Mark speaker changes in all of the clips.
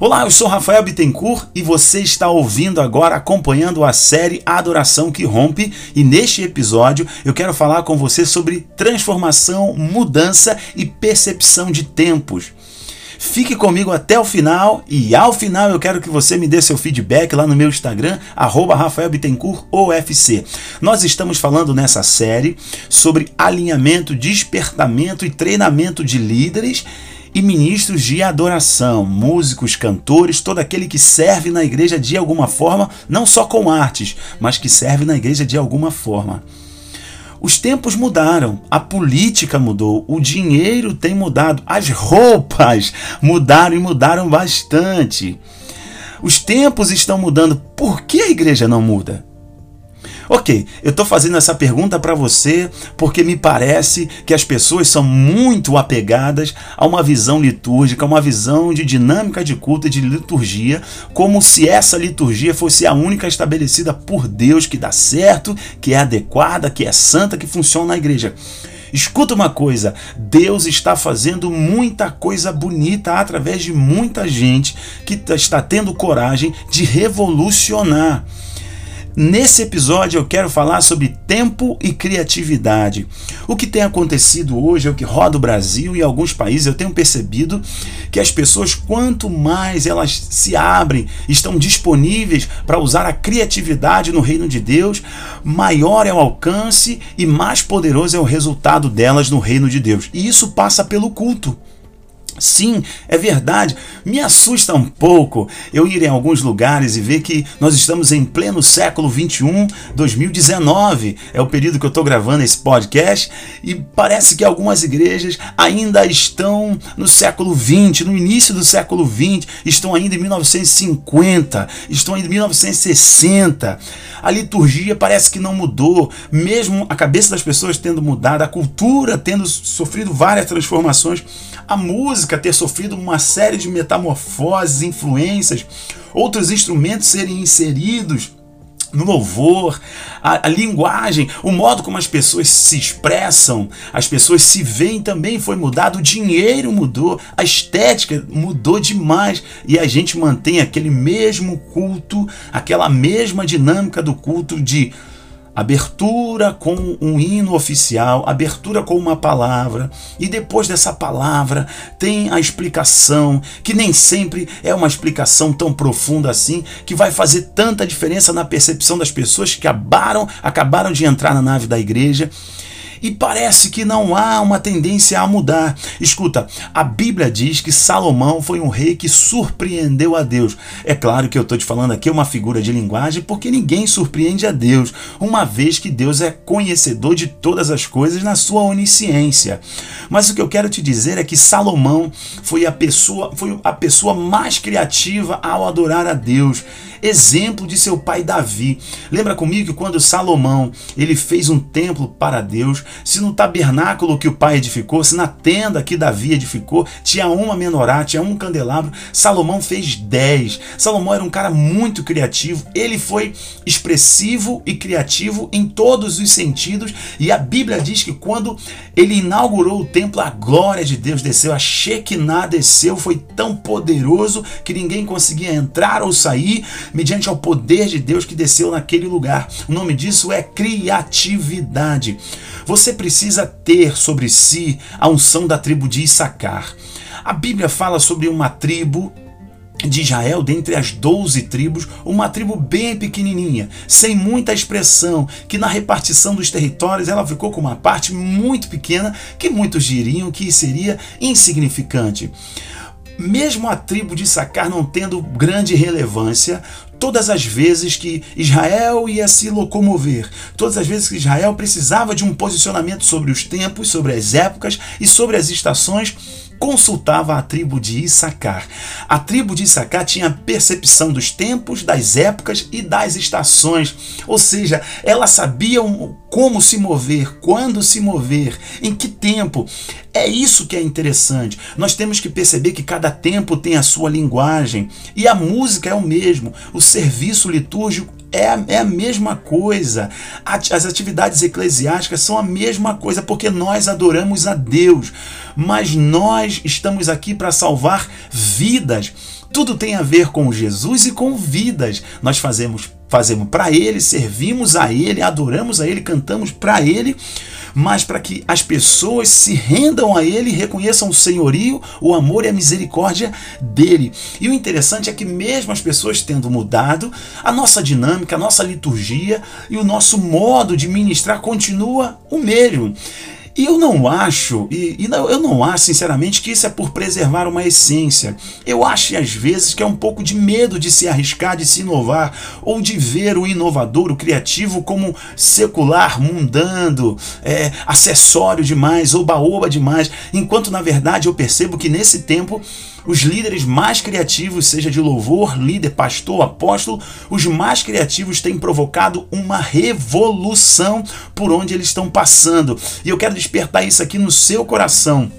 Speaker 1: Olá, eu sou Rafael Bittencourt e você está ouvindo agora, acompanhando a série Adoração que Rompe. E neste episódio eu quero falar com você sobre transformação, mudança e percepção de tempos. Fique comigo até o final e ao final eu quero que você me dê seu feedback lá no meu Instagram, arroba Rafael Bittencourt OFC. Nós estamos falando nessa série sobre alinhamento, despertamento e treinamento de líderes e ministros de adoração, músicos, cantores, todo aquele que serve na igreja de alguma forma, não só com artes, mas que serve na igreja de alguma forma. Os tempos mudaram, a política mudou, o dinheiro tem mudado, as roupas mudaram e mudaram bastante. Os tempos estão mudando, por que a igreja não muda? Ok, eu estou fazendo essa pergunta para você porque me parece que as pessoas são muito apegadas a uma visão litúrgica, uma visão de dinâmica de culto e de liturgia, como se essa liturgia fosse a única estabelecida por Deus que dá certo, que é adequada, que é santa, que funciona na igreja. Escuta uma coisa: Deus está fazendo muita coisa bonita através de muita gente que está tendo coragem de revolucionar. Nesse episódio eu quero falar sobre tempo e criatividade. O que tem acontecido hoje é o que roda o Brasil e alguns países. Eu tenho percebido que as pessoas, quanto mais elas se abrem, estão disponíveis para usar a criatividade no reino de Deus, maior é o alcance e mais poderoso é o resultado delas no reino de Deus. E isso passa pelo culto. Sim, é verdade. Me assusta um pouco eu ir em alguns lugares e ver que nós estamos em pleno século 21, 2019. É o período que eu estou gravando esse podcast e parece que algumas igrejas ainda estão no século 20, no início do século 20, estão ainda em 1950, estão ainda em 1960. A liturgia parece que não mudou, mesmo a cabeça das pessoas tendo mudado, a cultura tendo sofrido várias transformações, a música ter sofrido uma série de metamorfoses, influências, outros instrumentos serem inseridos no louvor, a, a, linguagem, o modo como as pessoas se expressam, as pessoas se veem também foi mudado, o dinheiro mudou, a estética mudou demais e a gente mantém aquele mesmo culto, aquela mesma dinâmica do culto de abertura com um hino oficial, abertura com uma palavra, e depois dessa palavra tem a explicação, que nem sempre é uma explicação tão profunda assim, que vai fazer tanta diferença na percepção das pessoas que acabaram, acabaram de entrar na nave da igreja e parece que não há uma tendência a mudar. Escuta, a Bíblia diz que Salomão foi um rei que surpreendeu a Deus. É claro que eu estou te falando aqui uma figura de linguagem porque ninguém surpreende a Deus, uma vez que Deus é conhecedor de todas as coisas na sua onisciência. Mas o que eu quero te dizer é que Salomão foi a pessoa, foi a pessoa mais criativa ao adorar a Deus exemplo de seu pai Davi. Lembra comigo que quando Salomão ele fez um templo para Deus, se no tabernáculo que o pai edificou, se na tenda que Davi edificou, tinha uma menorá, tinha um candelabro, Salomão fez dez. Salomão era um cara muito criativo, ele foi expressivo e criativo em todos os sentidos, e a Bíblia diz que quando ele inaugurou o templo, a glória de Deus desceu, a Shekinah desceu, foi tão poderoso que ninguém conseguia entrar ou sair, mediante ao poder de Deus que desceu naquele lugar. O nome disso é criatividade. Você precisa ter sobre si a unção da tribo de Issacar. A Bíblia fala sobre uma tribo de Israel, dentre as doze tribos, uma tribo bem pequenininha, sem muita expressão, que na repartição dos territórios ela ficou com uma parte muito pequena, que muitos diriam que seria insignificante mesmo a tribo de Sacar não tendo grande relevância, todas as vezes que Israel ia se locomover, todas as vezes que Israel precisava de um posicionamento sobre os tempos, sobre as épocas e sobre as estações, consultava a tribo de Issacar. A tribo de Issacar tinha percepção dos tempos, das épocas e das estações, ou seja, ela sabia como se mover, quando se mover, em que tempo. É isso que é interessante. Nós temos que perceber que cada tempo tem a sua linguagem e a música é o mesmo, o serviço litúrgico é a, é a mesma coisa. As atividades eclesiásticas são a mesma coisa, porque nós adoramos a Deus, mas nós estamos aqui para salvar vidas. Tudo tem a ver com Jesus e com vidas. Nós fazemos fazemos para ele, servimos a ele, adoramos a ele, cantamos para ele, mas para que as pessoas se rendam a ele e reconheçam o senhorio, o amor e a misericórdia dele. E o interessante é que mesmo as pessoas tendo mudado, a nossa dinâmica, a nossa liturgia e o nosso modo de ministrar continua o mesmo. E eu não acho, e, e não, eu não acho sinceramente que isso é por preservar uma essência. Eu acho às vezes que é um pouco de medo de se arriscar, de se inovar, ou de ver o inovador, o criativo como secular, mundando, é, acessório demais, oba-oba demais, enquanto na verdade eu percebo que nesse tempo os líderes mais criativos, seja de louvor, líder, pastor, apóstolo, os mais criativos têm provocado uma revolução por onde eles estão passando. E eu quero despertar isso aqui no seu coração.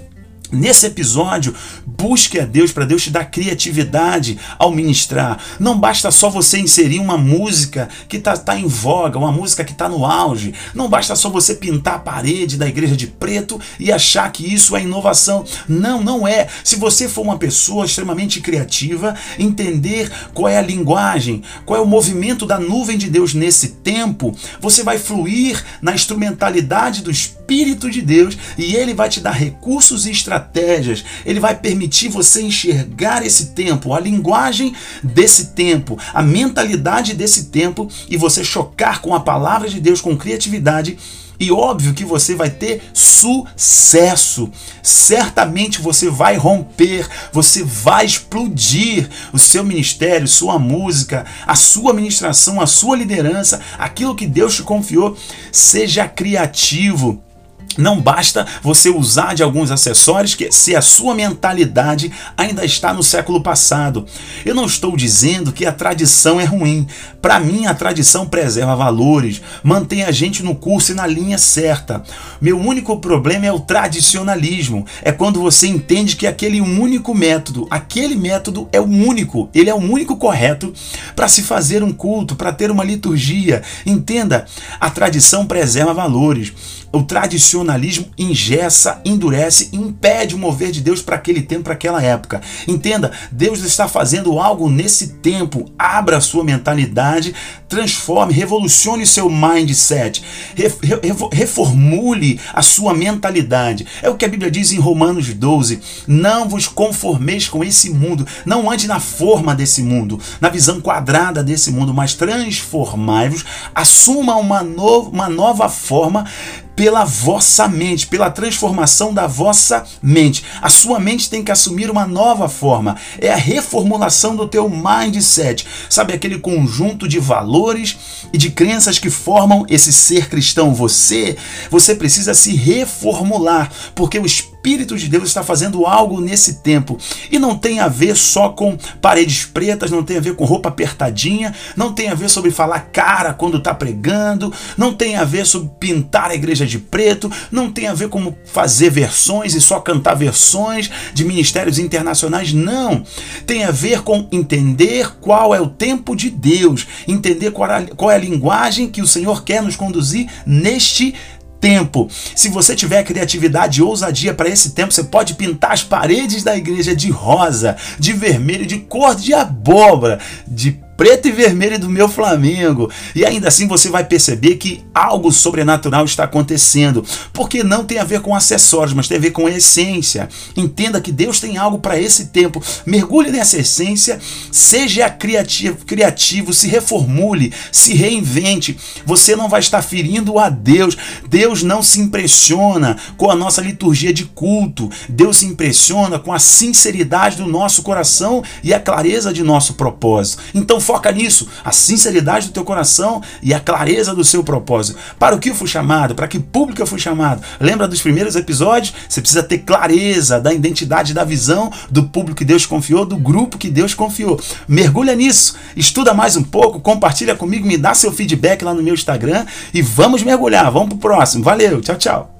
Speaker 1: Nesse episódio, busque a Deus para Deus te dar criatividade ao ministrar. Não basta só você inserir uma música que está tá em voga, uma música que está no auge. Não basta só você pintar a parede da igreja de preto e achar que isso é inovação. Não, não é. Se você for uma pessoa extremamente criativa, entender qual é a linguagem, qual é o movimento da nuvem de Deus nesse tempo, você vai fluir na instrumentalidade do Espírito de Deus e ele vai te dar recursos e estratégias ele vai permitir você enxergar esse tempo, a linguagem desse tempo, a mentalidade desse tempo e você chocar com a palavra de Deus com criatividade e óbvio que você vai ter sucesso. Certamente você vai romper, você vai explodir o seu ministério, sua música, a sua ministração, a sua liderança, aquilo que Deus te confiou. Seja criativo. Não basta você usar de alguns acessórios que se a sua mentalidade ainda está no século passado. Eu não estou dizendo que a tradição é ruim. Para mim, a tradição preserva valores, mantém a gente no curso e na linha certa. Meu único problema é o tradicionalismo. É quando você entende que aquele único método, aquele método é o único, ele é o único correto para se fazer um culto, para ter uma liturgia. Entenda, a tradição preserva valores. O tradicionalismo engessa, endurece, impede o mover de Deus para aquele tempo, para aquela época. Entenda, Deus está fazendo algo nesse tempo. Abra a sua mentalidade, transforme, revolucione seu mindset, reformule a sua mentalidade. É o que a Bíblia diz em Romanos 12: Não vos conformeis com esse mundo, não ande na forma desse mundo, na visão quadrada desse mundo, mas transformai-vos, assuma uma, no uma nova forma pela vossa mente, pela transformação da vossa mente. A sua mente tem que assumir uma nova forma. É a reformulação do teu mindset. Sabe aquele conjunto de valores e de crenças que formam esse ser cristão você? Você precisa se reformular, porque o Espírito Espírito de Deus está fazendo algo nesse tempo. E não tem a ver só com paredes pretas, não tem a ver com roupa apertadinha, não tem a ver sobre falar cara quando está pregando, não tem a ver sobre pintar a igreja de preto, não tem a ver como fazer versões e só cantar versões de ministérios internacionais, não. Tem a ver com entender qual é o tempo de Deus, entender qual é a, é linguagem que o Senhor quer nos conduzir neste tempo. Se você tiver criatividade e ousadia para esse tempo, você pode pintar as paredes da igreja de rosa, de vermelho, de cor de abóbora, de preto e vermelho do meu Flamengo. E ainda assim você vai perceber que algo sobrenatural está acontecendo, porque não tem a ver com acessórios, mas tem a ver com essência. Entenda que Deus tem algo para esse tempo. Mergulhe nessa essência, seja criativo, criativo, se reformule, se reinvente. Você não vai estar ferindo a Deus. Deus não se impressiona com a nossa liturgia de culto. Deus se impressiona com a sinceridade do nosso coração e a clareza de nosso propósito. Então Foca nisso, a sinceridade do teu coração e a clareza do seu propósito. Para o que eu fui chamado, para que público eu fui chamado. Lembra dos primeiros episódios? Você precisa ter clareza da identidade, da visão do público que Deus confiou, do grupo que Deus confiou. Mergulha nisso, estuda mais um pouco, compartilha comigo, me dá seu feedback lá no meu Instagram e vamos mergulhar. Vamos pro próximo. Valeu, tchau, tchau.